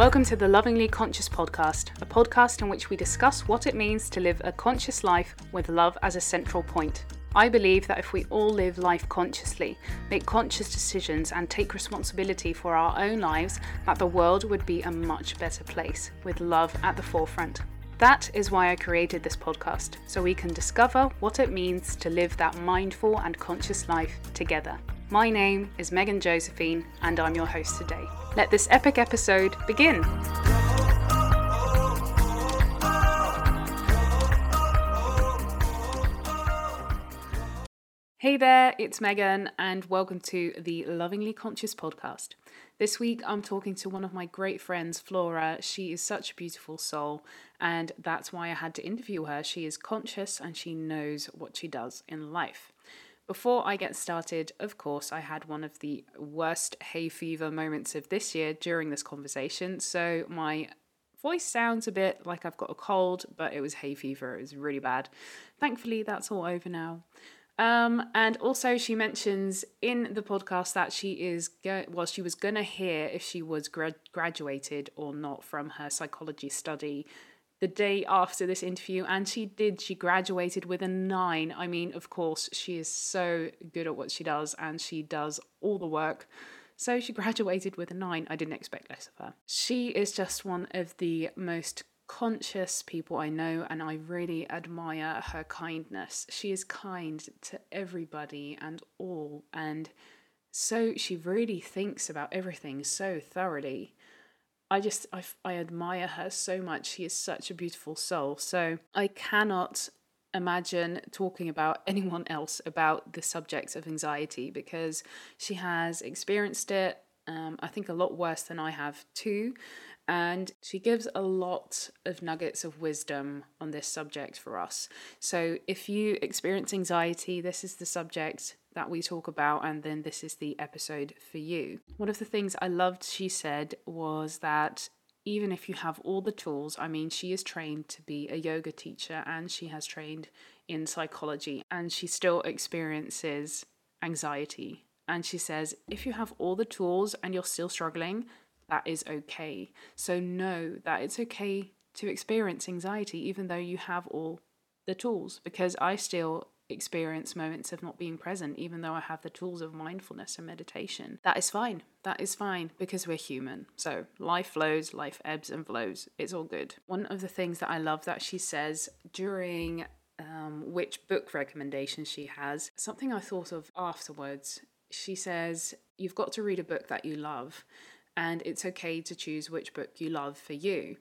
Welcome to the Lovingly Conscious podcast, a podcast in which we discuss what it means to live a conscious life with love as a central point. I believe that if we all live life consciously, make conscious decisions, and take responsibility for our own lives, that the world would be a much better place with love at the forefront. That is why I created this podcast, so we can discover what it means to live that mindful and conscious life together. My name is Megan Josephine, and I'm your host today. Let this epic episode begin. Hey there, it's Megan, and welcome to the Lovingly Conscious podcast. This week, I'm talking to one of my great friends, Flora. She is such a beautiful soul, and that's why I had to interview her. She is conscious and she knows what she does in life. Before I get started, of course, I had one of the worst hay fever moments of this year during this conversation, so my voice sounds a bit like I've got a cold, but it was hay fever. It was really bad. Thankfully, that's all over now. Um, and also, she mentions in the podcast that she is go- well, she was gonna hear if she was gra- graduated or not from her psychology study the day after this interview, and she did. She graduated with a nine. I mean, of course, she is so good at what she does, and she does all the work. So she graduated with a nine. I didn't expect less of her. She is just one of the most conscious people I know, and I really admire her kindness. She is kind to everybody and all, and so she really thinks about everything so thoroughly. I just I, I admire her so much. She is such a beautiful soul. So I cannot imagine talking about anyone else about the subject of anxiety because she has experienced it. Um, I think a lot worse than I have too. And she gives a lot of nuggets of wisdom on this subject for us. So, if you experience anxiety, this is the subject that we talk about, and then this is the episode for you. One of the things I loved she said was that even if you have all the tools, I mean, she is trained to be a yoga teacher and she has trained in psychology, and she still experiences anxiety. And she says, if you have all the tools and you're still struggling, that is okay. So know that it's okay to experience anxiety even though you have all the tools because I still experience moments of not being present even though I have the tools of mindfulness and meditation. That is fine. That is fine because we're human. So life flows, life ebbs and flows. It's all good. One of the things that I love that she says during um, which book recommendation she has, something I thought of afterwards. She says, You've got to read a book that you love and it's okay to choose which book you love for you.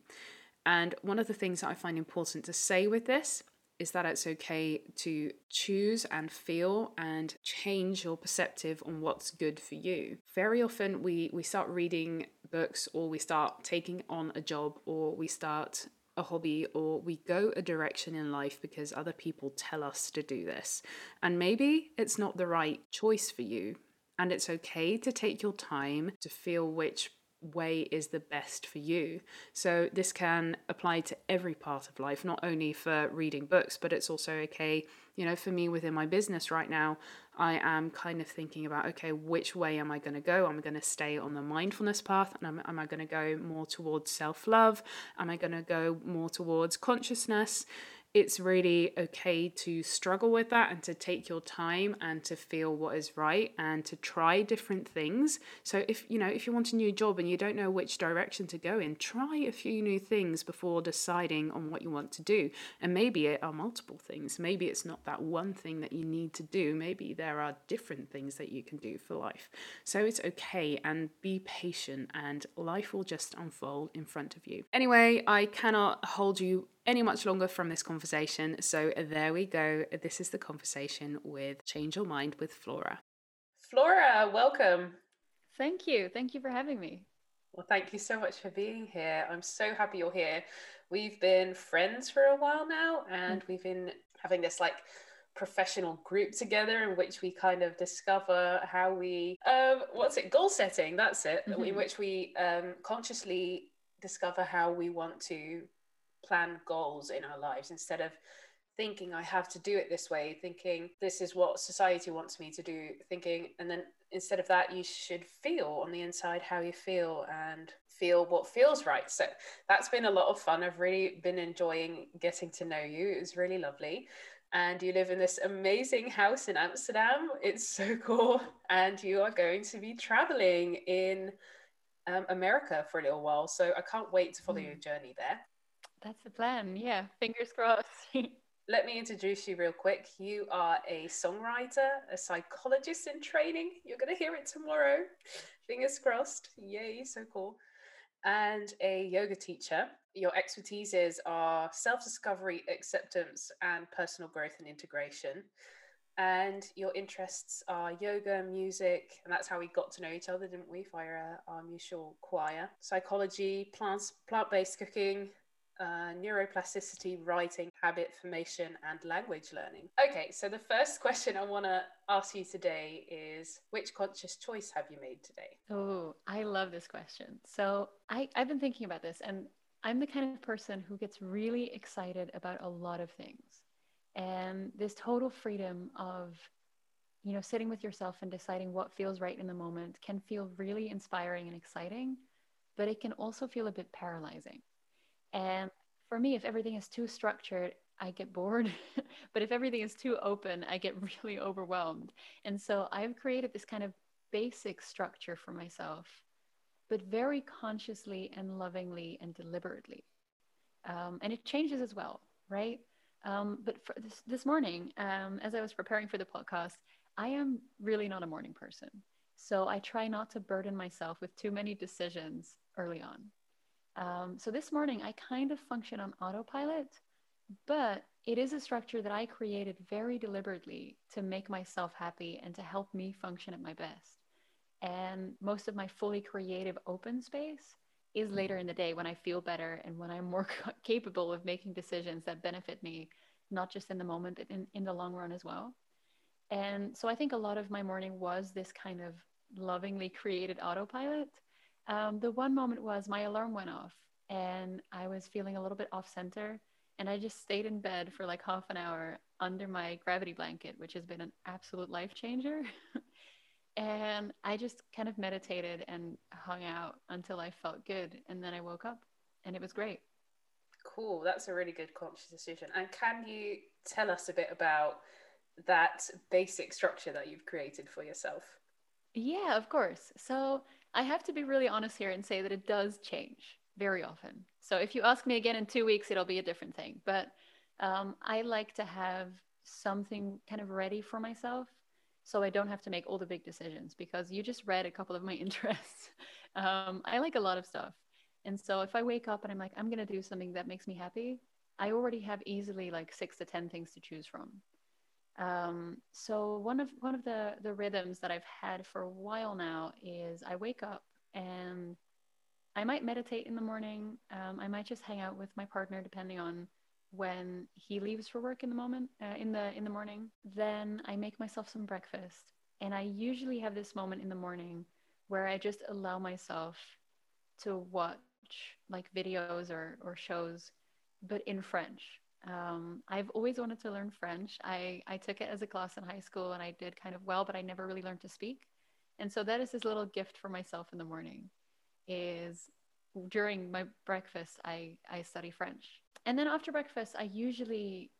And one of the things that I find important to say with this is that it's okay to choose and feel and change your perceptive on what's good for you. Very often we we start reading books or we start taking on a job or we start a hobby or we go a direction in life because other people tell us to do this. And maybe it's not the right choice for you. And it's okay to take your time to feel which way is the best for you. So this can apply to every part of life, not only for reading books, but it's also okay, you know, for me within my business right now, I am kind of thinking about okay, which way am I going to go? Am I going to stay on the mindfulness path and am, am I going to go more towards self-love? Am I going to go more towards consciousness? It's really okay to struggle with that and to take your time and to feel what is right and to try different things. So if you know, if you want a new job and you don't know which direction to go in, try a few new things before deciding on what you want to do. And maybe it are multiple things. Maybe it's not that one thing that you need to do. Maybe there are different things that you can do for life. So it's okay and be patient and life will just unfold in front of you. Anyway, I cannot hold you any much longer from this conversation. So there we go. This is the conversation with Change Your Mind with Flora. Flora, welcome. Thank you. Thank you for having me. Well, thank you so much for being here. I'm so happy you're here. We've been friends for a while now, and we've been having this like professional group together in which we kind of discover how we um what's it goal setting that's it mm-hmm. in which we um consciously discover how we want to plan goals in our lives instead of thinking I have to do it this way, thinking this is what society wants me to do, thinking, and then instead of that, you should feel on the inside how you feel and feel what feels right. So that's been a lot of fun. I've really been enjoying getting to know you. It was really lovely. And you live in this amazing house in Amsterdam. It's so cool. And you are going to be traveling in um, America for a little while. So I can't wait to follow mm. your journey there. That's the plan. Yeah, fingers crossed. Let me introduce you real quick. You are a songwriter, a psychologist in training. You're going to hear it tomorrow. Fingers crossed. Yay, so cool. And a yoga teacher. Your expertises are self discovery, acceptance, and personal growth and integration and your interests are yoga, music, and that's how we got to know each other, didn't we? Via our mutual choir, psychology, plants, plant-based cooking, uh, neuroplasticity, writing, habit formation, and language learning. Okay, so the first question I want to ask you today is which conscious choice have you made today? Oh, I love this question. So I, I've been thinking about this, and I'm the kind of person who gets really excited about a lot of things and this total freedom of you know sitting with yourself and deciding what feels right in the moment can feel really inspiring and exciting but it can also feel a bit paralyzing and for me if everything is too structured i get bored but if everything is too open i get really overwhelmed and so i've created this kind of basic structure for myself but very consciously and lovingly and deliberately um, and it changes as well right um, but for this, this morning, um, as I was preparing for the podcast, I am really not a morning person. So I try not to burden myself with too many decisions early on. Um, so this morning, I kind of function on autopilot, but it is a structure that I created very deliberately to make myself happy and to help me function at my best. And most of my fully creative open space is later in the day when I feel better and when I'm more capable of making decisions that benefit me, not just in the moment, but in, in the long run as well. And so I think a lot of my morning was this kind of lovingly created autopilot. Um, the one moment was my alarm went off and I was feeling a little bit off center. And I just stayed in bed for like half an hour under my gravity blanket, which has been an absolute life changer. And I just kind of meditated and hung out until I felt good. And then I woke up and it was great. Cool. That's a really good conscious decision. And can you tell us a bit about that basic structure that you've created for yourself? Yeah, of course. So I have to be really honest here and say that it does change very often. So if you ask me again in two weeks, it'll be a different thing. But um, I like to have something kind of ready for myself so I don't have to make all the big decisions because you just read a couple of my interests. um, I like a lot of stuff. And so if I wake up and I'm like, I'm going to do something that makes me happy, I already have easily like six to 10 things to choose from. Um, so one of one of the the rhythms that I've had for a while now is I wake up and I might meditate in the morning. Um, I might just hang out with my partner, depending on when he leaves for work in the moment uh, in the in the morning. Then i make myself some breakfast. And i usually have this moment in the morning where i just allow myself to watch like videos or, or shows but in french um, i've always wanted to learn french. I, I took it as a class in high school and i did kind of well but i never really learned to speak. And so that is this little gift for myself in the morning is during my breakfast i i study french. And then after breakfast, I usually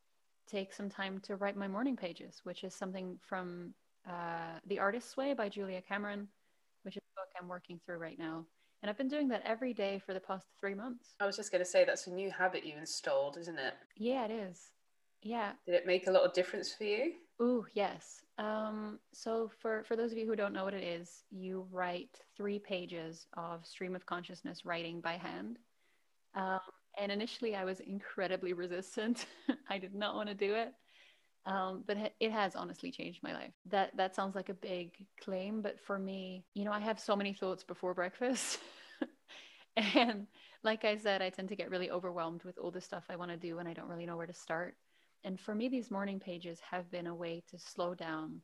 take some time to write my morning pages, which is something from uh, The Artist's Way by Julia Cameron, which is a book I'm working through right now. And I've been doing that every day for the past three months. I was just going to say that's a new habit you installed, isn't it? Yeah, it is. Yeah. Did it make a lot of difference for you? Ooh, yes. Um, so for for those of you who don't know what it is, you write three pages of stream of consciousness writing by hand. Um, and initially, I was incredibly resistant. I did not want to do it. Um, but it has honestly changed my life. That that sounds like a big claim, but for me, you know, I have so many thoughts before breakfast, and like I said, I tend to get really overwhelmed with all the stuff I want to do, and I don't really know where to start. And for me, these morning pages have been a way to slow down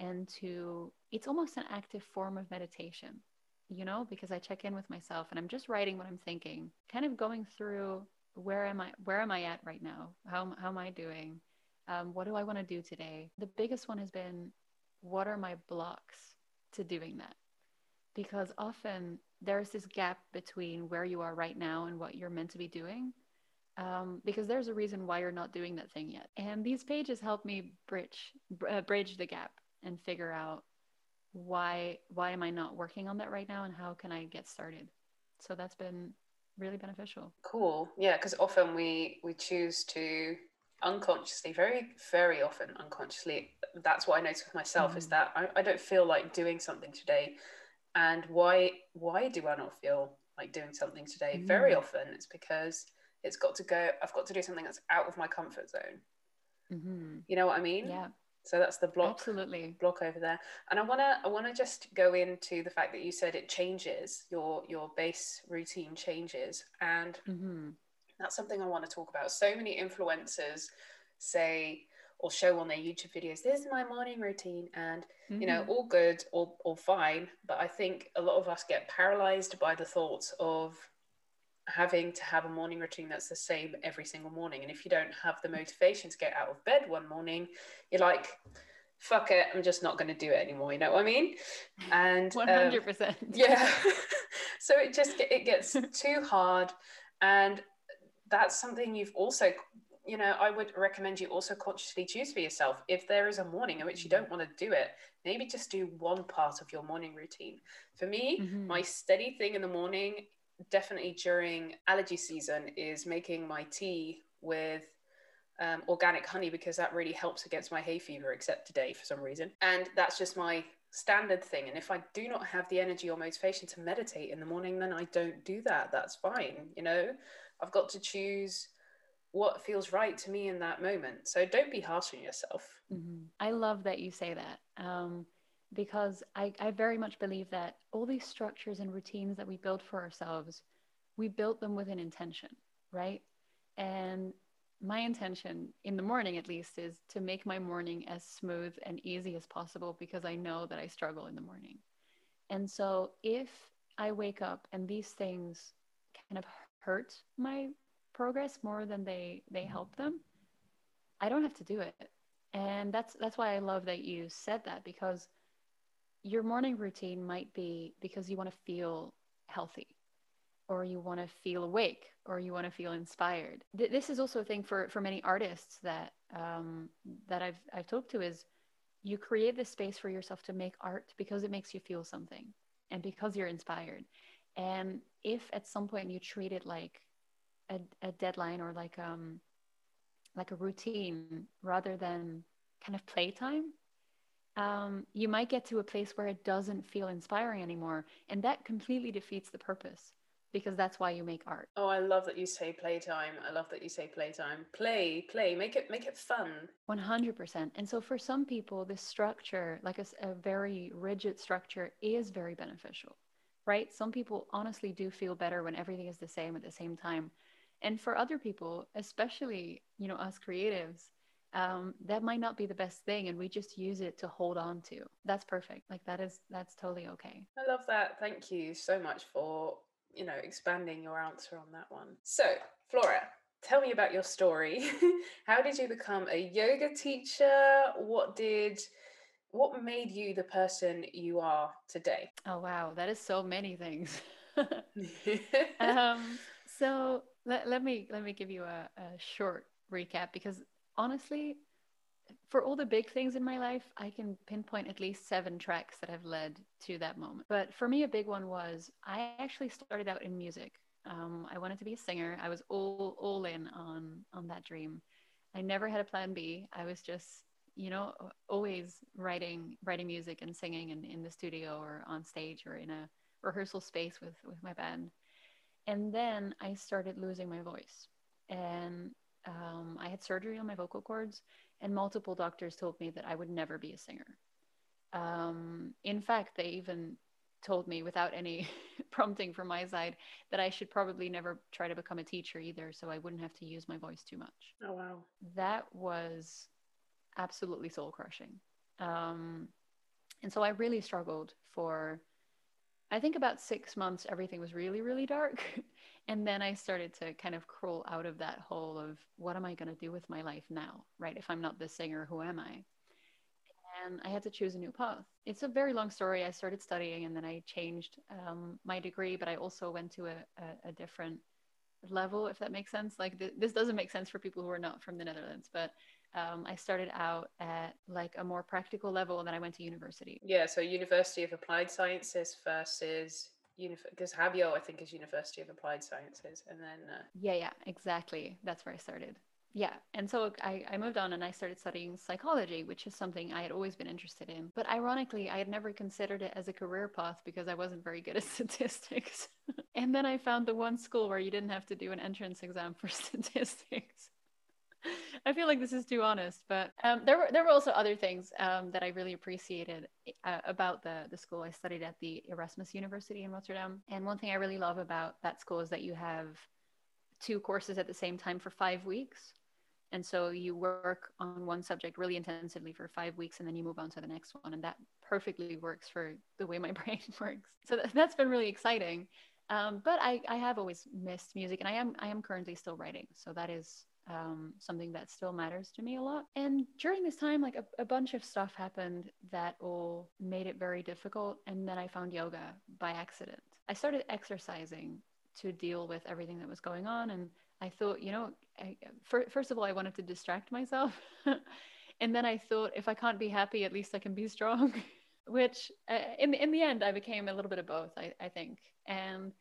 and to. It's almost an active form of meditation you know, because I check in with myself and I'm just writing what I'm thinking, kind of going through where am I where am I at right now? How how am I doing? Um, what do I want to do today? The biggest one has been what are my blocks to doing that? Because often there's this gap between where you are right now and what you're meant to be doing. Um, because there's a reason why you're not doing that thing yet. And these pages help me bridge uh, bridge the gap and figure out why why am I not working on that right now and how can I get started. So that's been really beneficial. Cool. Yeah, because often we we choose to unconsciously, very very often unconsciously. That's what I notice with myself mm. is that I, I don't feel like doing something today, and why why do I not feel like doing something today? Mm. Very often it's because it's got to go. I've got to do something that's out of my comfort zone. Mm-hmm. You know what I mean? Yeah. So that's the block. Absolutely. Block over there. And I wanna I wanna just go into the fact that you said it changes your your base routine changes, and mm-hmm. That's something I want to talk about. So many influencers say or show on their YouTube videos, this is my morning routine, and mm-hmm. you know, mm-hmm. all good, all all fine. But I think a lot of us get paralyzed by the thoughts of having to have a morning routine that's the same every single morning. And if you don't have the motivation to get out of bed one morning, you're like, fuck it, I'm just not going to do it anymore. You know what I mean? And 100%. Um, yeah. so it just, it gets too hard. And that's something you've also, you know, I would recommend you also consciously choose for yourself. If there is a morning in which you don't want to do it, maybe just do one part of your morning routine. For me, mm-hmm. my steady thing in the morning definitely during allergy season is making my tea with um, organic honey because that really helps against my hay fever, except today for some reason. And that's just my standard thing. And if I do not have the energy or motivation to meditate in the morning, then I don't do that. That's fine. You know, I've got to choose what feels right to me in that moment. So don't be harsh on yourself. Mm-hmm. I love that you say that. Um, because I, I very much believe that all these structures and routines that we build for ourselves, we built them with an intention, right? And my intention in the morning at least is to make my morning as smooth and easy as possible because I know that I struggle in the morning. And so if I wake up and these things kind of hurt my progress more than they they help them, I don't have to do it. And that's that's why I love that you said that because your morning routine might be because you want to feel healthy or you want to feel awake or you want to feel inspired. Th- this is also a thing for for many artists that um, that I've I've talked to is you create this space for yourself to make art because it makes you feel something and because you're inspired and if at some point you treat it like a, a deadline or like um like a routine rather than kind of playtime um, you might get to a place where it doesn't feel inspiring anymore. And that completely defeats the purpose because that's why you make art. Oh, I love that you say playtime. I love that you say playtime. Play, play, make it make it fun. 100%. And so for some people this structure, like a, a very rigid structure is very beneficial. Right? Some people honestly do feel better when everything is the same at the same time. And for other people, especially, you know, us creatives, um, that might not be the best thing and we just use it to hold on to. That's perfect. Like that is that's totally okay. I love that. Thank you so much for you know expanding your answer on that one. So flora tell me about your story. How did you become a yoga teacher? What did what made you the person you are today oh wow that is so many things um, so let, let me let me give you a, a short recap because honestly, for all the big things in my life, I can pinpoint at least seven tracks that have led to that moment. But for me, a big one was I actually started out in music. Um, I wanted to be a singer. I was all all in on on that dream. I never had a plan B. I was just, you know, always writing writing music and singing in, in the studio or on stage or in a rehearsal space with with my band. And then I started losing my voice. And um, I had surgery on my vocal cords, and multiple doctors told me that I would never be a singer. Um, in fact, they even told me without any prompting from my side that I should probably never try to become a teacher either, so I wouldn't have to use my voice too much. Oh, wow. That was absolutely soul crushing. Um, and so I really struggled for, I think about six months, everything was really, really dark. and then i started to kind of crawl out of that hole of what am i going to do with my life now right if i'm not the singer who am i and I had to choose a new path. It's a very long story. I started studying and then I changed um, my degree, but I also went to a, a, a different level, if that makes sense. Like th- this doesn't make sense for people who are not from the Netherlands, but um, I started out at like a more practical level and then I went to university. Yeah, so University of Applied Sciences versus because HBO I think is University of Applied Sciences, and then uh... yeah, yeah, exactly. That's where I started yeah and so I, I moved on and i started studying psychology which is something i had always been interested in but ironically i had never considered it as a career path because i wasn't very good at statistics and then i found the one school where you didn't have to do an entrance exam for statistics I feel like this is too honest, but um, there were there were also other things um, that I really appreciated uh, about the the school. I studied at the Erasmus University in Rotterdam, and one thing I really love about that school is that you have two courses at the same time for five weeks. And so you work on one subject really intensively for five weeks and then you move on to the next one. And that perfectly works for the way my brain works. So that's been really exciting. Um, but I, I have always missed music and I am, I am currently still writing. So that is um, something that still matters to me a lot. And during this time, like a, a bunch of stuff happened that all made it very difficult. And then I found yoga by accident. I started exercising to deal with everything that was going on. And I thought, you know, I, first of all, I wanted to distract myself. and then I thought, if I can't be happy, at least I can be strong. Which, uh, in in the end, I became a little bit of both. I, I think, and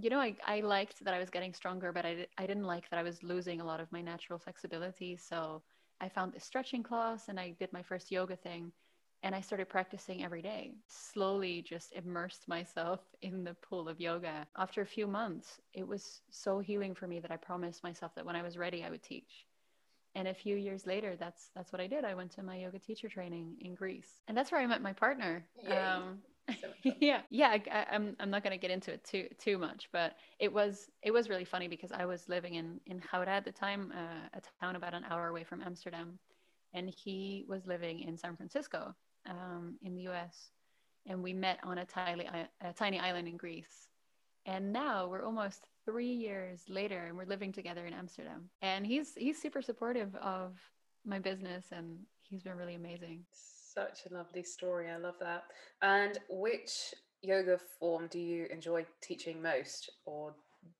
you know, I, I liked that I was getting stronger, but I, I didn't like that I was losing a lot of my natural flexibility. So I found this stretching class and I did my first yoga thing and I started practicing every day. Slowly just immersed myself in the pool of yoga. After a few months, it was so healing for me that I promised myself that when I was ready, I would teach. And a few years later, that's that's what I did. I went to my yoga teacher training in Greece, and that's where I met my partner. Um, so yeah, yeah. I, am I'm, I'm not going to get into it too too much, but it was it was really funny because I was living in in Gouda at the time, uh, a town about an hour away from Amsterdam, and he was living in San Francisco um, in the US. And we met on a tiny, a tiny island in Greece. And now we're almost three years later and we're living together in Amsterdam. And he's, he's super supportive of my business and he's been really amazing. Such a lovely story. I love that. And which yoga form do you enjoy teaching most? Or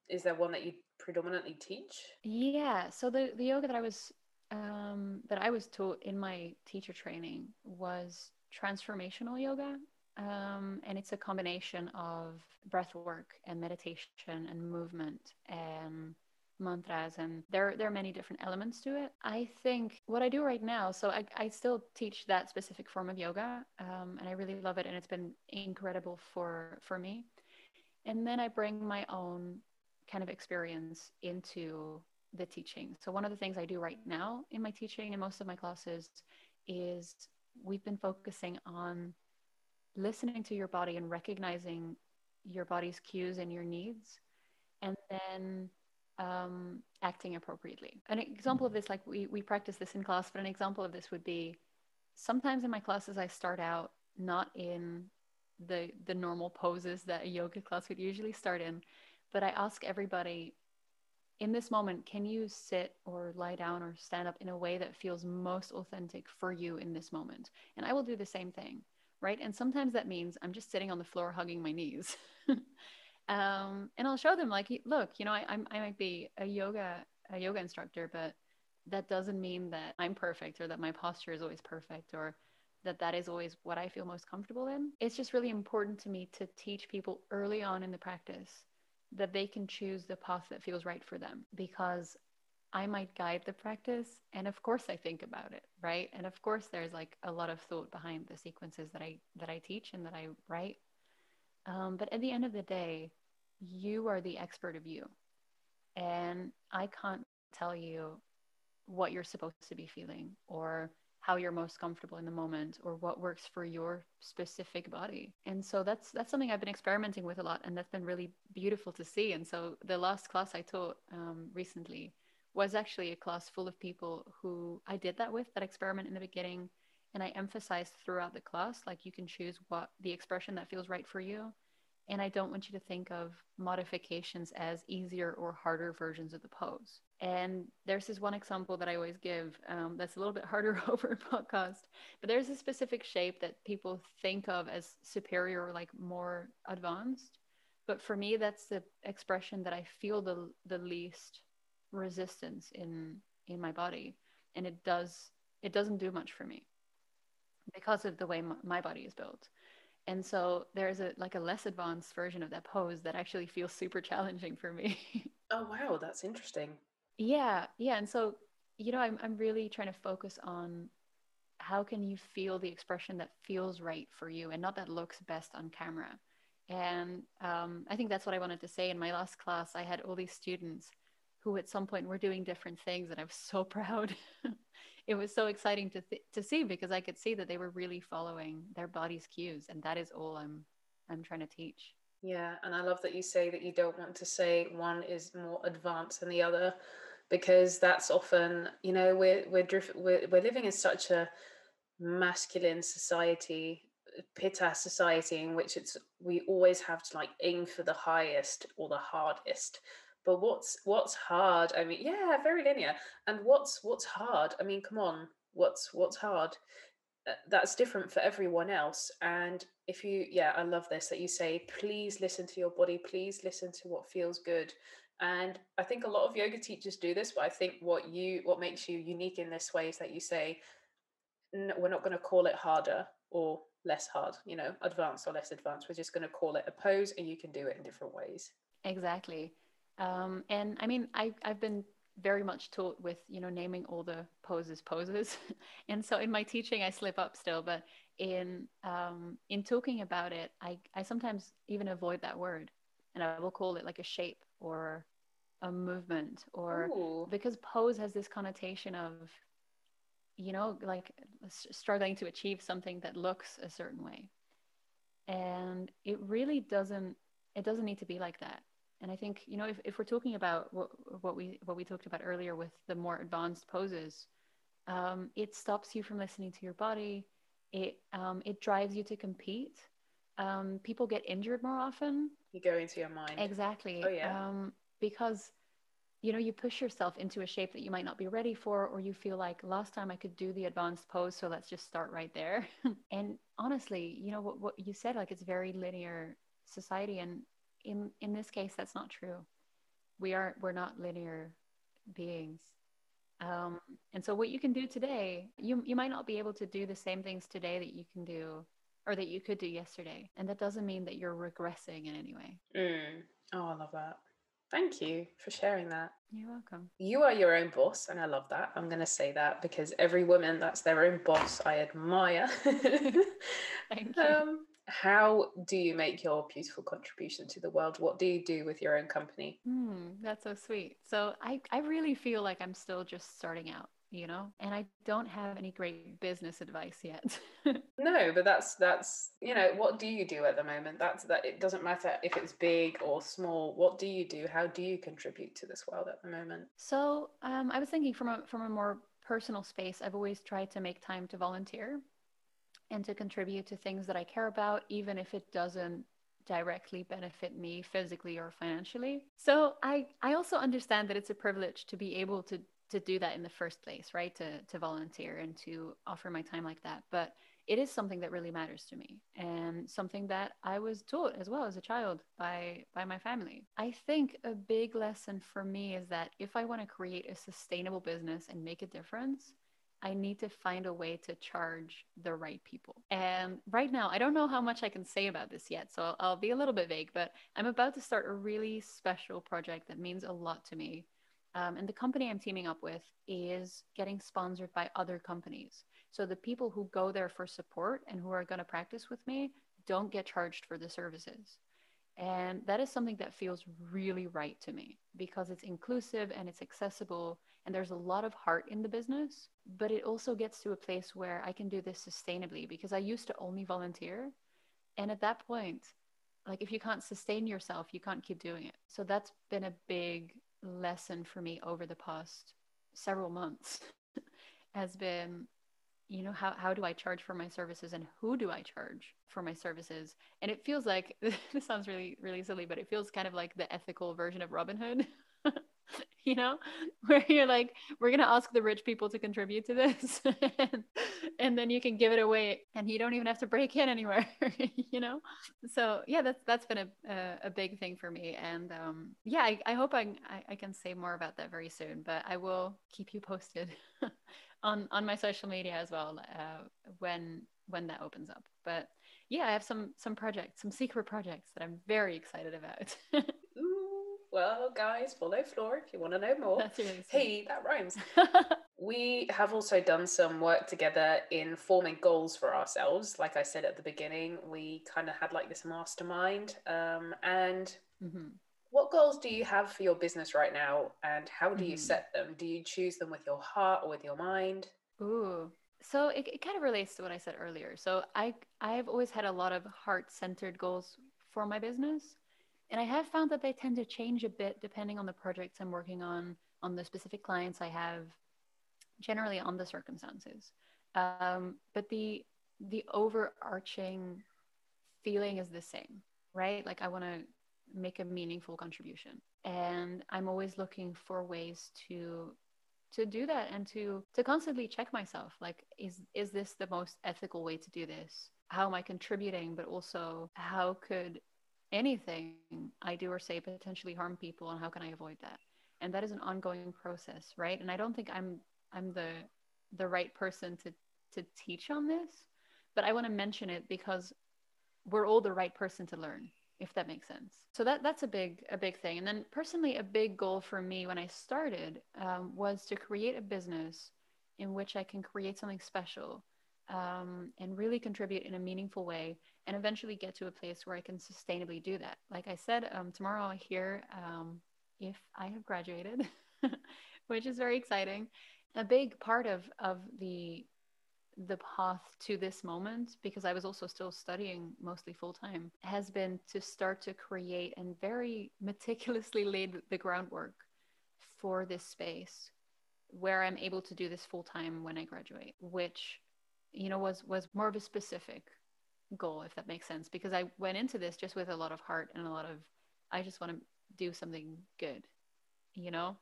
is there one that you predominantly teach? Yeah. So the, the yoga that I was um, that I was taught in my teacher training was transformational yoga. Um, and it's a combination of breath work and meditation and movement and mantras and there there are many different elements to it. I think what i do right now so i, I still teach that specific form of yoga um, and i really love it and it's been incredible for for me. And then i bring my own kind of experience into the teaching. So one of the things i do right now in my teaching and most of my classes is we've been focusing on listening to your body and recognizing your body's cues and your needs and then um, acting appropriately an example of this like we, we practice this in class but an example of this would be sometimes in my classes i start out not in the the normal poses that a yoga class would usually start in but i ask everybody in this moment, can you sit or lie down or stand up in a way that feels most authentic for you in this moment? And I will do the same thing, right? And sometimes that means I'm just sitting on the floor hugging my knees. um, and I'll show them, like, look, you know, I, I'm, I might be a yoga a yoga instructor, but that doesn't mean that I'm perfect or that my posture is always perfect or that that is always what I feel most comfortable in. It's just really important to me to teach people early on in the practice that they can choose the path that feels right for them because I might guide the practice and of course I think about it, right? And of course there's like a lot of thought behind the sequences that I that I teach and that I write. Um, but at the end of the day, you are the expert of you. And I can't tell you what you're supposed to be feeling or how you're most comfortable in the moment or what works for your specific body. And so that's that's something i've been experimenting with a lot and that's been really beautiful to see. And so the last class i taught um, recently was actually a class full of people who i did that with that experiment in the beginning. And i emphasized throughout the class like you can choose what the expression that feels right for you And I don't want you to think of modifications as easier or harder versions of the pose. And there's this one example that I always give um, that's a little bit harder over a podcast, but there's a specific shape that people think of as superior or like more advanced. But for me, that's the expression that I feel the, the least resistance in in my body, and it does it doesn't do much for me because of the way m- my body is built and so there's a like a less advanced version of that pose that actually feels super challenging for me. Oh wow that's interesting. Yeah yeah and so you know I'm, I'm really trying to focus on how can you feel the expression that feels right for you and not that looks best on camera. And um, i think that's what i wanted to say in my last class. I had all these students who at some point were doing different things and i was so proud it was so exciting to th- to see because I could see that they were really following their body's cues, and that is all I'm I'm trying to teach. Yeah, and I love that you say that you don't want to say one is more advanced than the other, because that's often you know we're we're we're, we're living in such a masculine society pitta society in which it's we always have to like aim for the highest or the hardest but what's what's hard? I mean yeah very linear. And what's what's hard? I mean come on what's what's hard? Uh, that's different for everyone else. And if you yeah i love this that you say please listen to your body. Please listen to what feels good. And i think a lot of yoga teachers do this but i think what you what makes you unique in this way is that you say no, we're not going to call it harder or less hard you know advanced or less advanced. We're just going to call it a pose and you can do it in different ways. Exactly um, and I mean, I, I've been very much taught with, you know, naming all the poses poses. and so in my teaching, I slip up still, but in, um, in talking about it, I, I sometimes even avoid that word and I will call it like a shape or a movement or Ooh. because pose has this connotation of, you know, like struggling to achieve something that looks a certain way. And it really doesn't, it doesn't need to be like that and I think you know if, if we're talking about what, what we what we talked about earlier with the more advanced poses, um, it stops you from listening to your body. It um, it drives you to compete. Um, people get injured more often. You go into your mind. Exactly. Oh yeah. Um, because you know you push yourself into a shape that you might not be ready for, or you feel like last time I could do the advanced pose, so let's just start right there. and honestly, you know what what you said, like it's very linear society, and in in this case that's not true we are we're not linear beings um, and so what you can do today you you might not be able to do the same things today that you can do or that you could do yesterday and that doesn't mean that you're regressing in any way mm. oh i love that Thank you for sharing that. You're welcome. You are your own boss, and I love that. I'm going to say that because every woman that's their own boss, I admire. Thank you. Um, how do you make your beautiful contribution to the world? What do you do with your own company? Mm, that's so sweet. So I, I really feel like I'm still just starting out, you know, and I don't have any great business advice yet. no, but that's that's you know, what do you do at the moment? That's that it doesn't matter if it's big or small. What do you do? How do you contribute to this world at the moment? So um, I was thinking from a from a more personal space, I've always tried to make time to volunteer and to contribute to things that I care about, even if it doesn't directly benefit me physically or financially. So I, I also understand that it's a privilege to be able to to do that in the first place, right? To to volunteer and to offer my time like that. But it is something that really matters to me and something that I was taught as well as a child by by my family. I think a big lesson for me is that if I want to create a sustainable business and make a difference, I need to find a way to charge the right people. And right now, I don't know how much I can say about this yet, so I'll, I'll be a little bit vague, but I'm about to start a really special project that means a lot to me. Um, and the company I'm teaming up with is getting sponsored by other companies. So the people who go there for support and who are going to practice with me don't get charged for the services. And that is something that feels really right to me because it's inclusive and it's accessible and there's a lot of heart in the business. But it also gets to a place where I can do this sustainably because I used to only volunteer. And at that point, like if you can't sustain yourself, you can't keep doing it. So that's been a big lesson for me over the past several months has been you know how, how do i charge for my services and who do i charge for my services and it feels like this sounds really really silly but it feels kind of like the ethical version of Robin Hood you know, where you're like, we're going to ask the rich people to contribute to this. and, and, then you can give it away and you don't even have to break in anywhere, you know? So yeah, that's, that's been a, a, a big thing for me. And um, yeah, I, I hope I, I, I can say more about that very soon, but I will keep you posted on, on my social media as well uh, when, when that opens up. But yeah, I have some, some projects, some secret projects that I'm very excited about. Well, guys, follow Floor if you want to know more. Really hey, that rhymes. we have also done some work together in forming goals for ourselves. Like I said at the beginning, we kind of had like this mastermind. Um, and mm-hmm. what goals do you have for your business right now? And how do you mm-hmm. set them? Do you choose them with your heart or with your mind? Ooh, so it, it kind of relates to what I said earlier. So I I've always had a lot of heart centered goals for my business. And I have found that they tend to change a bit depending on the projects I'm working on, on the specific clients I have, generally on the circumstances. Um, but the the overarching feeling is the same, right? Like I want to make a meaningful contribution, and I'm always looking for ways to to do that and to to constantly check myself like is is this the most ethical way to do this how am i contributing but also how could anything I do or say potentially harm people and how can I avoid that? And that is an ongoing process, right? And I don't think I'm I'm the the right person to to teach on this, but I want to mention it because we're all the right person to learn, if that makes sense. So that that's a big a big thing. And then personally, a big goal for me when I started um, was to create a business in which I can create something special um, and really contribute in a meaningful way and eventually get to a place where I can sustainably do that. Like I said, um, tomorrow I'll hear um, if I have graduated, which is very exciting. A big part of, of the the path to this moment because I was also still studying mostly full time has been to start to create and very meticulously laid the groundwork for this space where I'm able to do this full time when I graduate, which you know was was more of a specific goal if that makes sense because i went into this just with a lot of heart and a lot of i just want to do something good you know?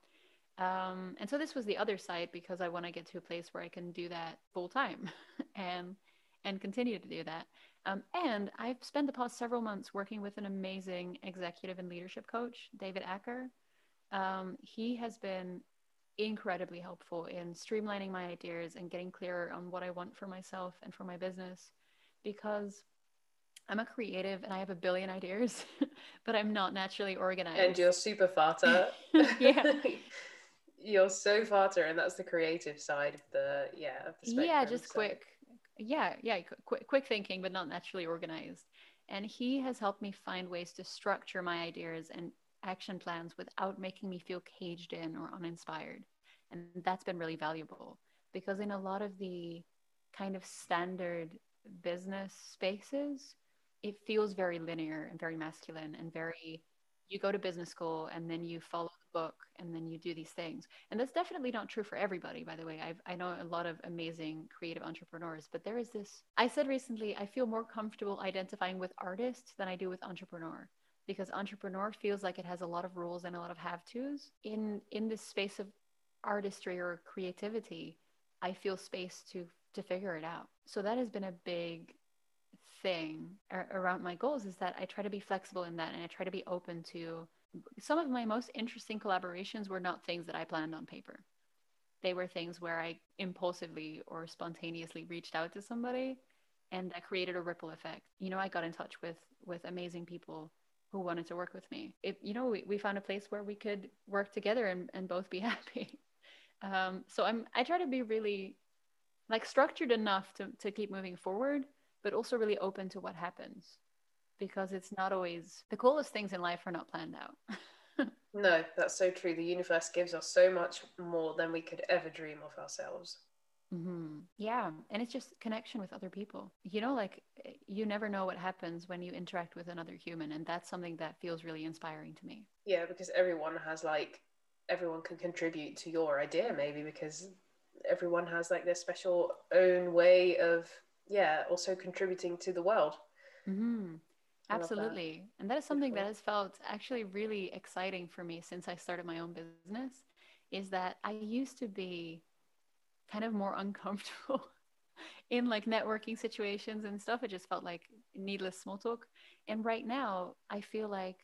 Um, and so this was the other side because i want to get to a place where i can do that full time and and continue to do that. Um, and i've spent the past several months working with an amazing executive and leadership coach david acker. Um, he has been incredibly helpful in streamlining my ideas and getting clearer on what I want for myself and for my business because I'm a creative and I have a billion ideas, but I'm not naturally organized. And you're super vata. yeah. you're so vata, and that's the creative side of the yeah of the spectrum, yeah just so. quick yeah yeah quick quick thinking but not naturally organized and he has helped me find ways to structure my ideas and action plans without making me feel caged in or uninspired. And that's been really valuable because in a lot of the kind of standard business spaces, it feels very linear and very masculine and very you go to business school and then you follow the book and then you do these things. And that's definitely not true for everybody by the way. I've, i know a lot of amazing creative entrepreneurs but there is this i said recently i feel more comfortable identifying with artists than i do with entrepreneur because entrepreneur feels like it has a lot of rules and a lot of have tos in in this space of artistry or creativity i feel space to to figure it out so that has been a big thing around my goals is that i try to be flexible in that and i try to be open to some of my most interesting collaborations were not things that i planned on paper they were things where i impulsively or spontaneously reached out to somebody and that created a ripple effect you know i got in touch with with amazing people who wanted to work with me. It, you know, we, we found a place where we could work together and, and both be happy. Um, so I'm, I try to be really like structured enough to, to keep moving forward, but also really open to what happens because it's not always the coolest things in life are not planned out. no, that's so true. The universe gives us so much more than we could ever dream of ourselves. Mm-hmm. Yeah. And it's just connection with other people. You know, like you never know what happens when you interact with another human. And that's something that feels really inspiring to me. Yeah, because everyone has like, everyone can contribute to your idea, maybe because everyone has like their special own way of yeah also contributing to the world. Mm-hmm. absolutely that. and that is something that has felt actually really exciting for me since i started my own business is that i used to be kind of more uncomfortable in like networking situations and stuff. It just felt like needless small talk. And right now i feel like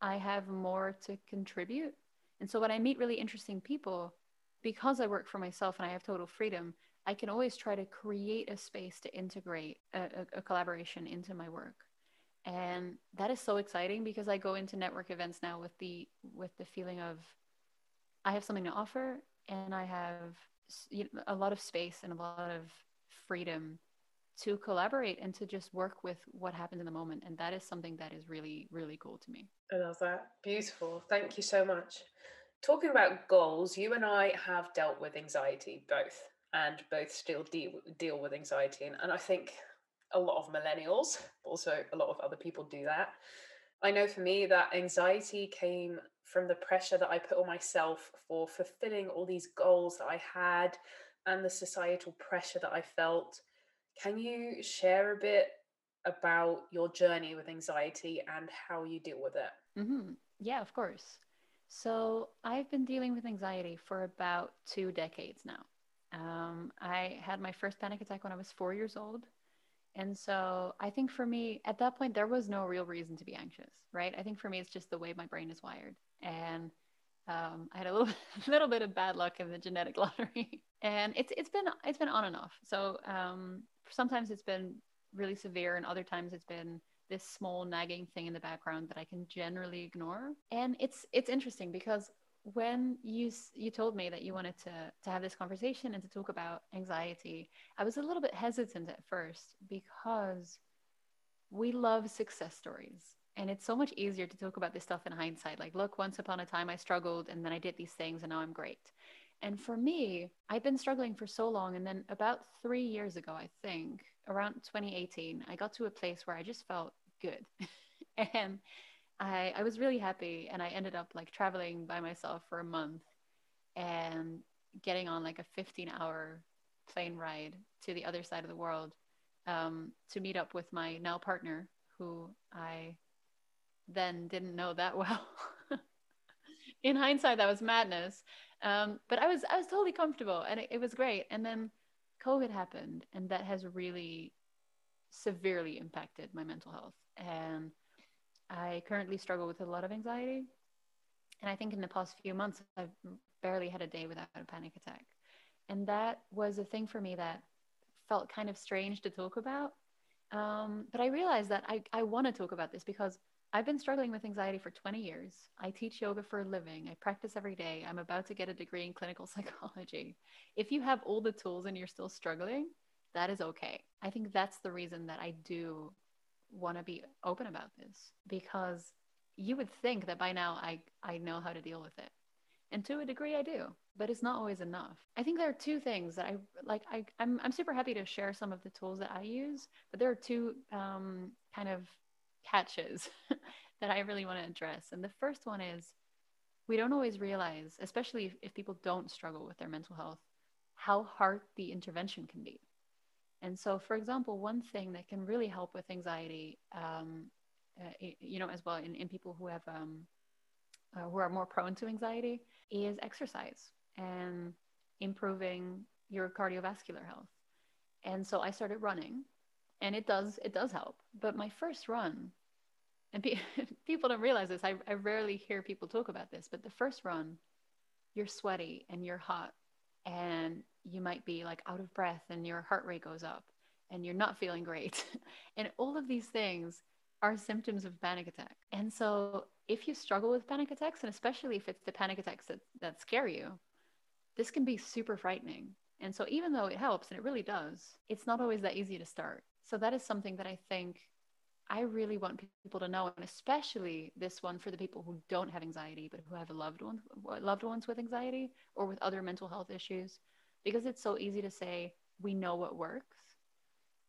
i have more to contribute. And so when i meet really interesting people because I work for myself and I have total freedom, I can always try to create a space to integrate a, a, collaboration into my work. And that is so exciting because I go into network events now with the with the feeling of I have something to offer and I have a lot of space and a lot of freedom to collaborate and to just work with what happens in the moment. And that is something that is really, really cool to me. I love that. Beautiful. Thank you so much. Talking about goals, you and I have dealt with anxiety both, and both still deal deal with anxiety, and, and I think a lot of millennials, also a lot of other people do that. I know for me that anxiety came from the pressure that I put on myself for fulfilling all these goals that I had and the societal pressure that I felt. Can you share a bit about your journey with anxiety and how you deal with it? Mm-hmm. Yeah, of course. So I've been dealing with anxiety for about two decades now. Um, I had my first panic attack when I was four years old. And so I think for me, at that point, there was no real reason to be anxious, right? I think for me, it's just the way my brain is wired. And um, I had a little, little bit of bad luck in the genetic lottery, and it's it's been it's been on and off. So um, sometimes it's been really severe, and other times it's been this small nagging thing in the background that I can generally ignore. And it's it's interesting because when you you told me that you wanted to to have this conversation and to talk about anxiety, I was a little bit hesitant at first because we love success stories. And it's so much easier to talk about this stuff in hindsight. Like, look, once upon a time I struggled and then I did these things and now I'm great. And for me, I've been struggling for so long. And then about three years ago, I think, around 2018, I got to a place where I just felt good. and I, I was really happy. And I ended up like traveling by myself for a month and getting on like a 15 hour plane ride to the other side of the world um, to meet up with my now partner, who I then didn't know that well. In hindsight, that was madness. Um, but I was I was totally comfortable, and it, it was great. And then COVID happened, and that has really severely impacted my mental health. And I currently struggle with a lot of anxiety. And I think in the past few months, I've barely had a day without a panic attack. And that was a thing for me that felt kind of strange to talk about. Um, but I realized that I, I want to talk about this because I've been struggling with anxiety for 20 years. I teach yoga for a living. I practice every day. I'm about to get a degree in clinical psychology. If you have all the tools and you're still struggling, that is okay. I think that's the reason that I do want to be open about this because you would think that by now I, I know how to deal with it. And to a degree, I do, but it's not always enough. I think there are two things that I like. I, I'm, I'm super happy to share some of the tools that I use, but there are two um, kind of catches that I really want to address. And the first one is we don't always realize, especially if, if people don't struggle with their mental health, how hard the intervention can be. And so, for example, one thing that can really help with anxiety, um, uh, you know, as well in, in people who have um, uh, who are more prone to anxiety, is exercise and improving your cardiovascular health. And so I started running, and it does it does help. But my first run, and pe- people don't realize this. I, I rarely hear people talk about this, but the first run, you're sweaty and you're hot, and you might be like out of breath, and your heart rate goes up, and you're not feeling great, and all of these things are symptoms of panic attack. And so if you struggle with panic attacks, and especially if it's the panic attacks that, that scare you, this can be super frightening. And so even though it helps, and it really does, it's not always that easy to start. So that is something that I think I really want people to know, and especially this one for the people who don't have anxiety, but who have loved ones, loved ones with anxiety or with other mental health issues, because it's so easy to say we know what works,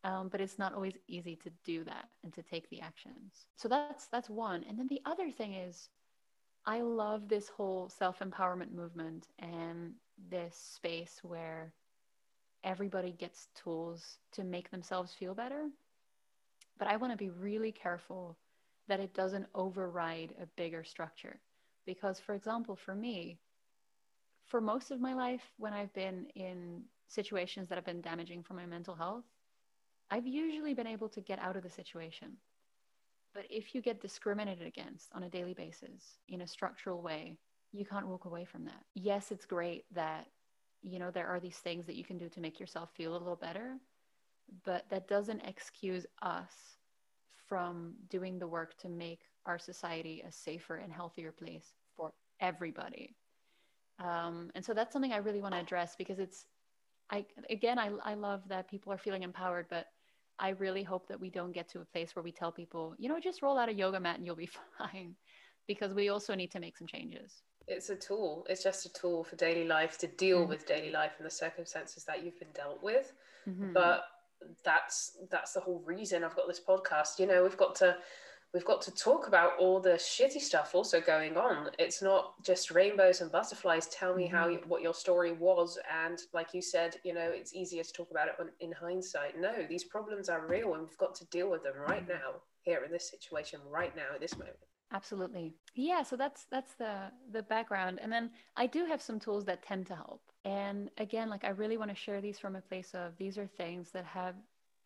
um, but it's not always easy to do that and to take the actions. So that's that's one. And then the other thing is, I love this whole self empowerment movement and this space where everybody gets tools to make themselves feel better. But I want to be really careful that it doesn't override a bigger structure. Because, for example, for me, for most of my life, when I've been in situations that have been damaging for my mental health, I've usually been able to get out of the situation. But if you get discriminated against on a daily basis in a structural way, you can't walk away from that. Yes, it's great that, you know, there are these things that you can do to make yourself feel a little better, but that doesn't excuse us from doing the work to make our society a safer and healthier place for everybody. Um, and so that's something I really want to address because it's, I again, I, I love that people are feeling empowered, but I really hope that we don't get to a place where we tell people, you know, just roll out a yoga mat and you'll be fine, because we also need to make some changes. It's a tool. It's just a tool for daily life to deal mm-hmm. with daily life and the circumstances that you've been dealt with. Mm-hmm. But that's that's the whole reason I've got this podcast. You know, we've got to we've got to talk about all the shitty stuff also going on. It's not just rainbows and butterflies. Tell me mm-hmm. how you, what your story was, and like you said, you know, it's easier to talk about it in hindsight. No, these problems are real, and we've got to deal with them right now, here in this situation, right now, at this moment. Absolutely, yeah. So that's that's the the background, and then I do have some tools that tend to help. And again, like I really want to share these from a place of these are things that have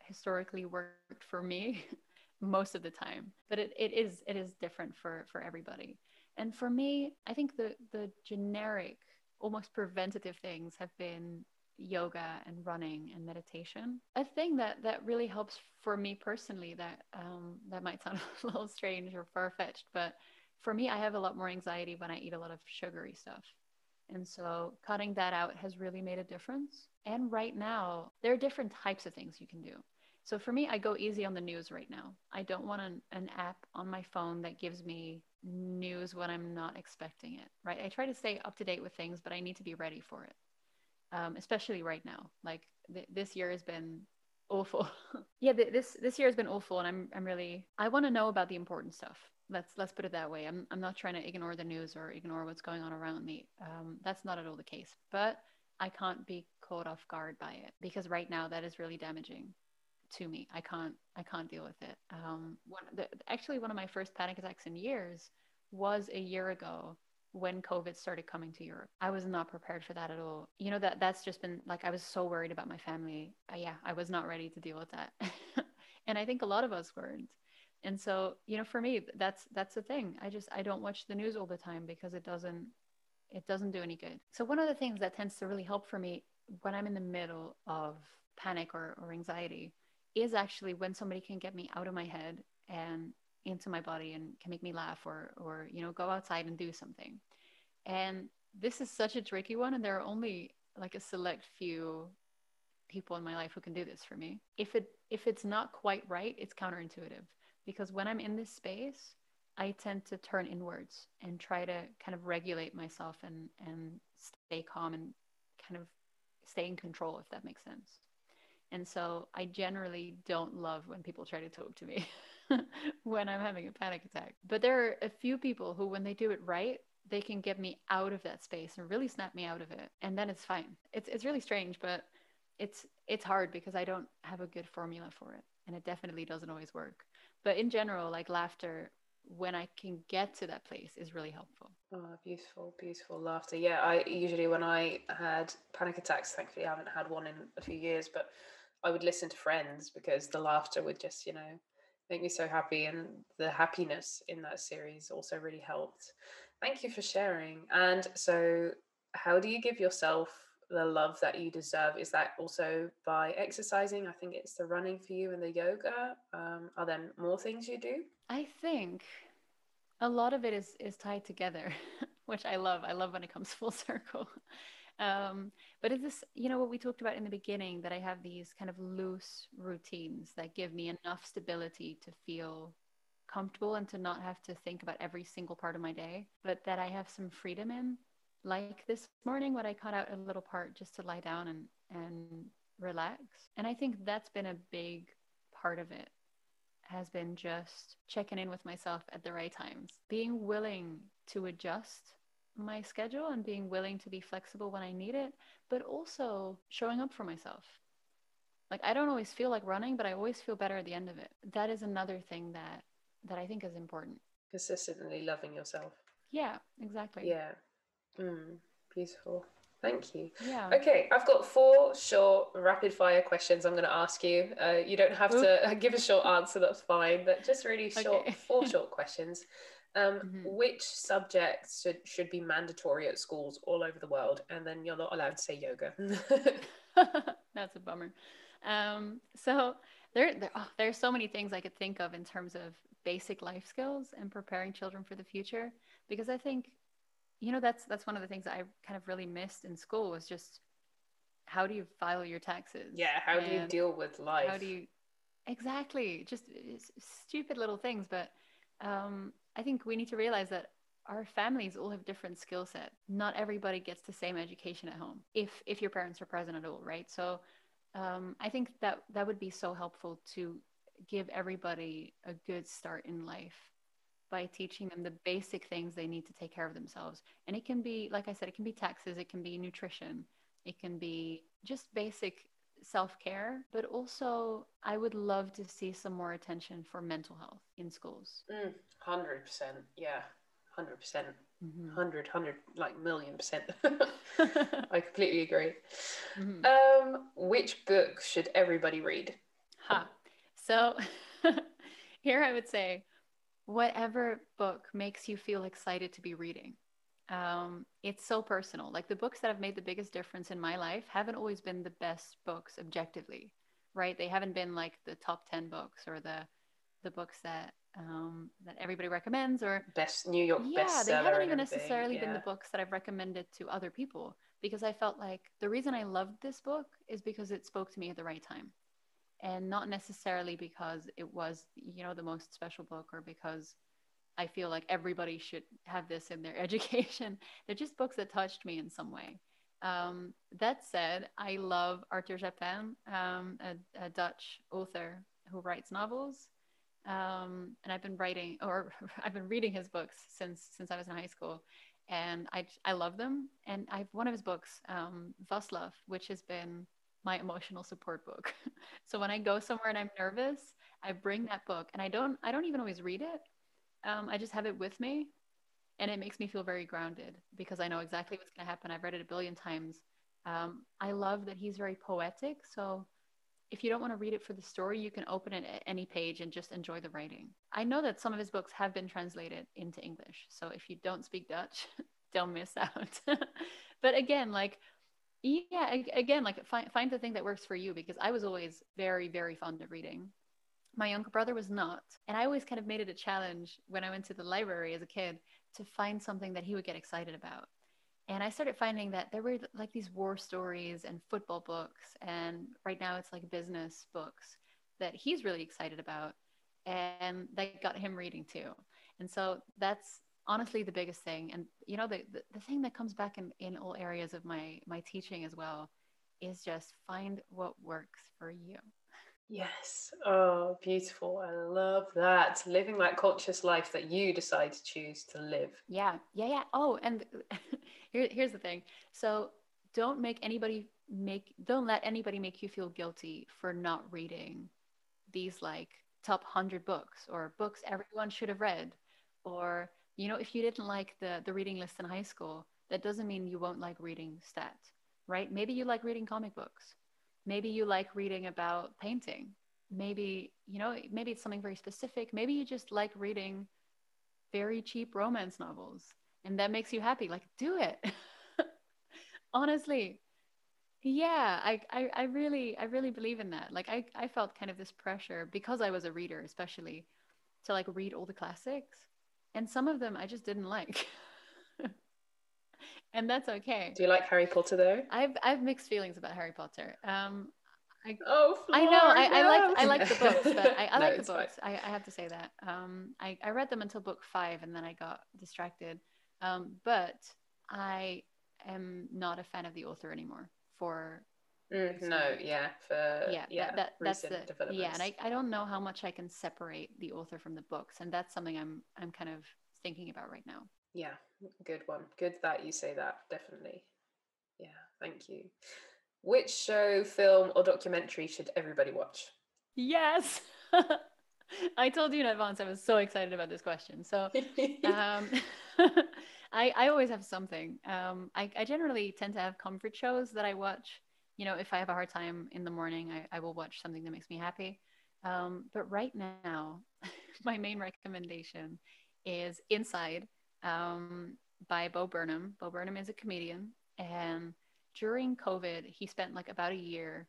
historically worked for me most of the time but it, it is it is different for for everybody. And for me i think the the generic almost preventative things have been yoga and running and meditation. A thing that that really helps for me personally that um, that might sound a little strange or far-fetched but for me i have a lot more anxiety when i eat a lot of sugary stuff. And so cutting that out has really made a difference. And right now there are different types of things you can do so for me, I go easy on the news right now. I don't want an, an app on my phone that gives me news when I'm not expecting it, right? I try to stay up to date with things, but I need to be ready for it, um, especially right now. Like th- this year has been awful. yeah, th- this this year has been awful, and I'm I'm really I want to know about the important stuff. Let's let's put it that way. I'm I'm not trying to ignore the news or ignore what's going on around me. Um, that's not at all the case. But I can't be caught off guard by it because right now that is really damaging to me. I can't I can't deal with it. Um, one, the, actually, one of my first panic attacks in years was a year ago when COVID started coming to Europe. I was not prepared for that at all. You know that that's just been like I was so worried about my family. Uh, yeah, I was not ready to deal with that, and I think a lot of us weren't. And so, you know, for me, that's that's the thing. I just I don't watch the news all the time because it doesn't it doesn't do any good. So one of the things that tends to really help for me when I'm in the middle of panic or, or anxiety is actually when somebody can get me out of my head and into my body and can make me laugh or or you know go outside and do something. And this is such a tricky one and there are only like a select few people in my life who can do this for me. If it if it's not quite right it's counterintuitive because when i'm in this space i tend to turn inwards and try to kind of regulate myself and and stay calm and kind of stay in control if that makes sense and so I generally don't love when people try to talk to me when I'm having a panic attack. But there are a few people who, when they do it right, they can get me out of that space and really snap me out of it. And then it's fine. It's, it's really strange, but it's, it's hard because I don't have a good formula for it. And it definitely doesn't always work. But in general, like laughter, when I can get to that place is really helpful. Oh, beautiful, beautiful laughter. Yeah, I usually when I had panic attacks, thankfully I haven't had one in a few years, but I would listen to Friends because the laughter would just, you know, make me so happy. And the happiness in that series also really helped. Thank you for sharing. And so, how do you give yourself the love that you deserve? Is that also by exercising? I think it's the running for you and the yoga. Um, are there more things you do? I think a lot of it is is tied together, which I love. I love when it comes full circle. Um, but it's this, you know, what we talked about in the beginning that I have these kind of loose routines that give me enough stability to feel comfortable and to not have to think about every single part of my day, but that I have some freedom in. Like this morning, when I cut out a little part just to lie down and, and relax. And I think that's been a big part of it. has been just checking in with myself at the right times, being willing to adjust my schedule and being willing to be flexible when I need it, but also showing up for myself. Like I don't always feel like running, but I always feel better at the end of it. That is another thing that that I think is important. Consistently loving yourself. Yeah, exactly. Yeah. Mm, beautiful. Thank you. Yeah. Okay, I've got four short, rapid fire questions I'm going to ask you. Uh, you don't have to give a short answer, that's fine, but just really short, okay. four short questions. Um, mm-hmm. Which subjects should, should be mandatory at schools all over the world? And then you're not allowed to say yoga. that's a bummer. Um, so there, there oh, there's so many things I could think of in terms of basic life skills and preparing children for the future because I think you know that's that's one of the things that I kind of really missed in school was just how do you file your taxes? Yeah, how do you deal with life? How do you exactly just stupid little things, but um, I think we need to realize that our families all have different skill set. Not everybody gets the same education at home if if your parents are present at all, right? So um, I think that that would be so helpful to give everybody a good start in life by teaching them the basic things they need to take care of themselves. And it can be, like I said, it can be taxes, it can be nutrition, it can be just basic self care. But also, I would love to see some more attention for mental health in schools. Mm, 100%. Yeah. 100%. percent mm-hmm. 100, 100, like million percent. I completely agree. Mm-hmm. Um, which book should everybody read? Ha. So here I would say whatever book makes you feel excited to be reading. Um, it's so personal. Like the books that have made the biggest difference in my life haven't always been the best books objectively, right? They haven't been like the top 10 books or the the books that um, that everybody recommends or best New York yeah they haven't even necessarily yeah. been the books that I've recommended to other people because I felt like the reason I loved this book is because it spoke to me at the right time and not necessarily because it was you know the most special book or because i feel like everybody should have this in their education. They're just books that touched me in some way. Um, that said i love arthur japin um, a, a, dutch author who writes novels. Um, and i've been writing or i've been reading his books since since i was in high school. And i, I love them. And i've one of his books um, Vaslav, which has been my emotional support book. so when I go somewhere and I'm nervous, I bring that book. And I don't I don't even always read it. Um, I just have it with me and it makes me feel very grounded because I know exactly what's going to happen. I've read it a billion times. Um, I love that he's very poetic. So if you don't want to read it for the story, you can open it at any page and just enjoy the writing. I know that some of his books have been translated into English. So if you don't speak Dutch, don't miss out. but again, like yeah again like find, find the thing that works for you because i was always very very fond of reading my younger brother was not. And i always kind of made it a challenge when i went to the library as a kid to find something that he would get excited about. And i started finding that there were like these war stories and football books and right now it's like business books that he's really excited about and that got him reading too. And so that's honestly the biggest thing. And you know the, the, the thing that comes back in, in all areas of my my teaching as well is just find what works for you yes. Oh beautiful. I love that. Living that conscious life that you decide to choose to live. Yeah. Yeah yeah. Oh and here, here's the thing. So don't make anybody make don't let anybody make you feel guilty for not reading these like top 100 books or books everyone should have read. Or you know if you didn't like the the reading list in high school that doesn't mean you won't like reading stat right? Maybe you like reading comic books maybe you like reading about painting. Maybe you know maybe it's something very specific. Maybe you just like reading very cheap romance novels and that makes you happy. Like do it. Honestly yeah I, I i really i really believe in that. Like i i felt kind of this pressure because i was a reader especially to like read all the classics and some of them I just didn't like. and that's okay. Do you like Harry Potter though? I've I've mixed feelings about Harry Potter. Um, I, oh, I know. I, I, like I like the books, but I, I no, like the books. I, I have to say that. Um, I, I read them until book five, and then I got distracted. Um, but I am not a fan of the author anymore for Mm, no, yeah, for yeah, yeah that, that that's the yeah, and I, I don't know how much I can separate the author from the books, and that's something I'm I'm kind of thinking about right now. Yeah, good one. Good that you say that. Definitely. Yeah, thank you. Which show, film, or documentary should everybody watch? Yes. I told you in advance I was so excited about this question. So um, I, I always have something. Um, I, I generally tend to have comfort shows that I watch. You know, if I have a hard time in the morning, I, I will watch something that makes me happy. Um, but right now, my main recommendation is Inside um, by Bo Burnham. Bo Burnham is a comedian. And during COVID, he spent like about a year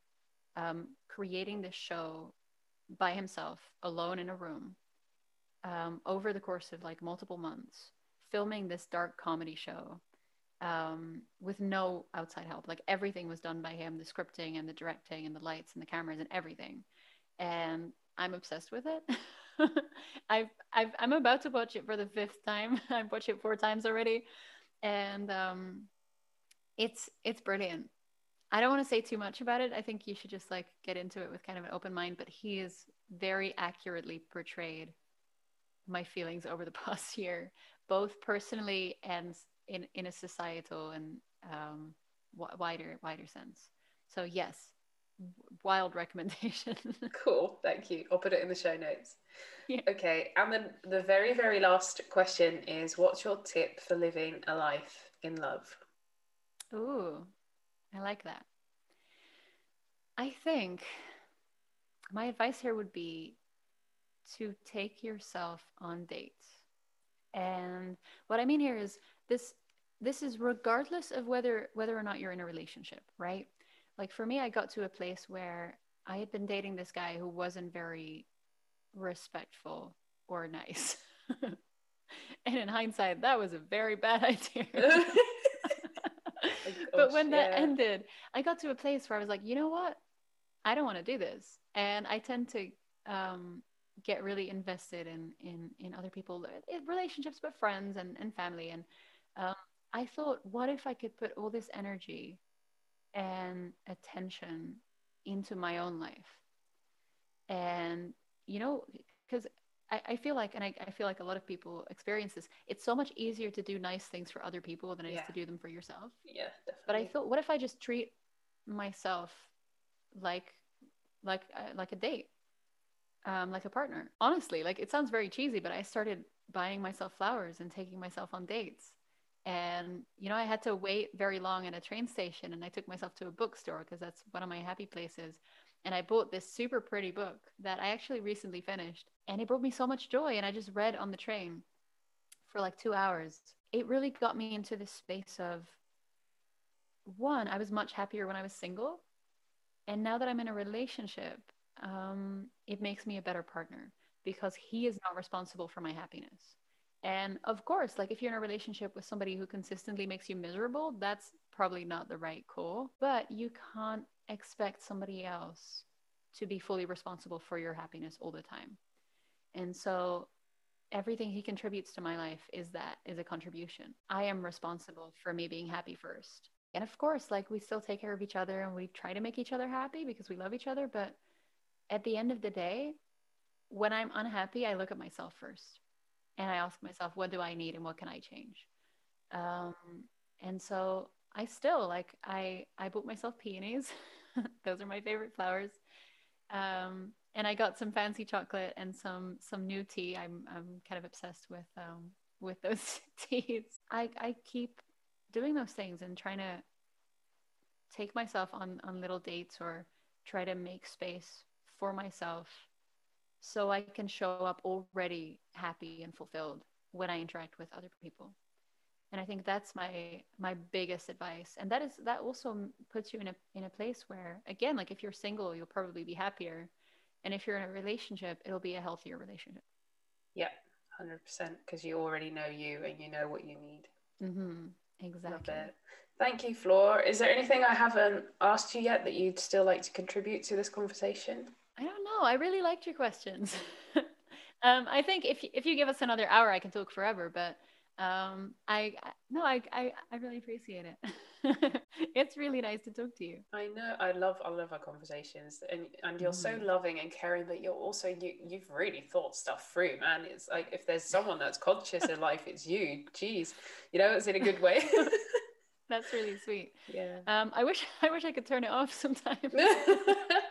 um, creating this show by himself, alone in a room, um, over the course of like multiple months, filming this dark comedy show um, with no outside help. Like everything was done by him the scripting and the directing and the lights and the cameras and everything. And I'm obsessed with it. I've, I've, I'm about to watch it for the fifth time. I've watched it four times already. And um, it's, it's brilliant. I don't want to say too much about it. I think you should just like get into it with kind of an open mind, but he is very accurately portrayed my feelings over the past year, both personally and in, in a societal and um, wider wider sense. So yes, wild recommendation. cool, thank you. I'll put it in the show notes. Yeah. Okay, and then the very very last question is, what's your tip for living a life in love? Ooh, I like that. I think my advice here would be to take yourself on dates. And what I mean here is this this is regardless of whether whether or not you're in a relationship, right? Like for me I got to a place where I had been dating this guy who wasn't very respectful or nice. and in hindsight that was a very bad idea. but when that ended, I got to a place where I was like, you know what? I don't want to do this. And I tend to um, get really invested in in in other people, in relationships, but friends and, and family. And um, I thought, what if I could put all this energy and attention into my own life? And you know, because I, I, feel like, and I, I, feel like a lot of people experience this. It's so much easier to do nice things for other people than it yeah. is to do them for yourself. Yeah, definitely. But I thought, what if I just treat myself like, like, uh, like a date, um, like a partner? Honestly, like it sounds very cheesy, but I started buying myself flowers and taking myself on dates. And you know, I had to wait very long at a train station, and I took myself to a bookstore because that's one of my happy places and I bought this super pretty book that I actually recently finished. And it brought me so much joy. And I just read on the train for like two hours. It really got me into this space of one, I was much happier when I was single. And now that I'm in a relationship, um, it makes me a better partner because he is not responsible for my happiness. And of course, like if you're in a relationship with somebody who consistently makes you miserable, that's probably not the right call. But you can't expect somebody else to be fully responsible for your happiness all the time. And so everything he contributes to my life is that is a contribution. I am responsible for me being happy first. And of course, like we still take care of each other and we try to make each other happy because we love each other, but at the end of the day, when I'm unhappy, I look at myself first and I ask myself, what do I need and what can I change? Um, and so I still like I I bought myself peonies Those are my favorite flowers. Um, and I got some fancy chocolate and some some new tea. I'm I'm kind of obsessed with um, with those teas. I I keep doing those things and trying to take myself on on little dates or try to make space for myself so I can show up already happy and fulfilled when I interact with other people. And i think that's my my biggest advice. And that is that also puts you in a in a place where again like if you're single you'll probably be happier. And if you're in a relationship it'll be a healthier relationship. Yeah 100% because you already know you and you know what you need. Mm-hmm. exactly. Thank you Flor. Is there anything i haven't asked you yet that you'd still like to contribute to this conversation i don't know i really liked your questions um, i think if, if you give us another hour i can talk forever but um, I, I no, I, I, I really appreciate it. it's really nice to talk to you. I know. I love I love our conversations and and you're mm. so loving and caring but you're also you you've really thought stuff through, man. It's like if there's someone that's conscious in life, it's you. Jeez. You know, it's in a good way. That's really sweet. Yeah. Um, I wish I wish I could turn it off sometimes.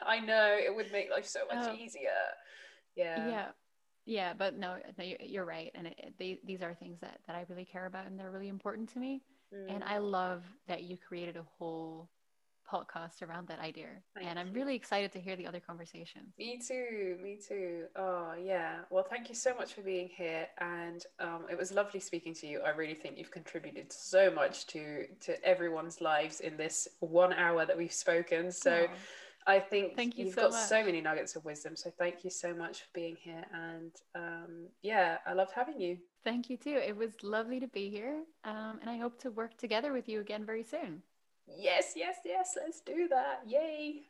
I know it would make life so much um, easier. Yeah. Yeah. Yeah, but no, no, you're right, and it, they, these are things that that I really care about, and they're really important to me. Mm. And I love that you created a whole podcast around that idea. Thank and I'm really excited to hear the other conversations. Me too. Me too. Oh, yeah. Well, thank you so much for being here. And um, it was lovely speaking to you. I really think you've contributed so much to, to everyone's lives in this one hour that we've spoken. So oh. I think thank you you've so got much. so many nuggets of wisdom. So thank you so much for being here. And um, yeah, I loved having you. Thank you too. It was lovely to be here. Um, and I hope to work together with you again very soon. Yes, yes, yes, let's do that. Yay.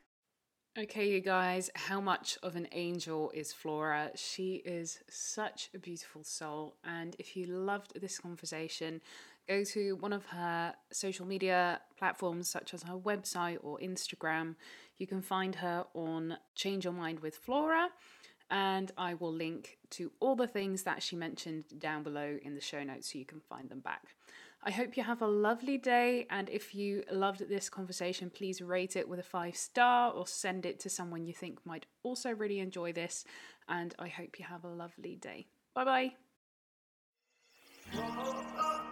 Okay, you guys, how much of an angel is Flora? She is such a beautiful soul. And if you loved this conversation, go to one of her social media platforms, such as her website or Instagram. You can find her on Change Your Mind with Flora. And I will link to all the things that she mentioned down below in the show notes so you can find them back. I hope you have a lovely day. And if you loved this conversation, please rate it with a five star or send it to someone you think might also really enjoy this. And I hope you have a lovely day. Bye bye.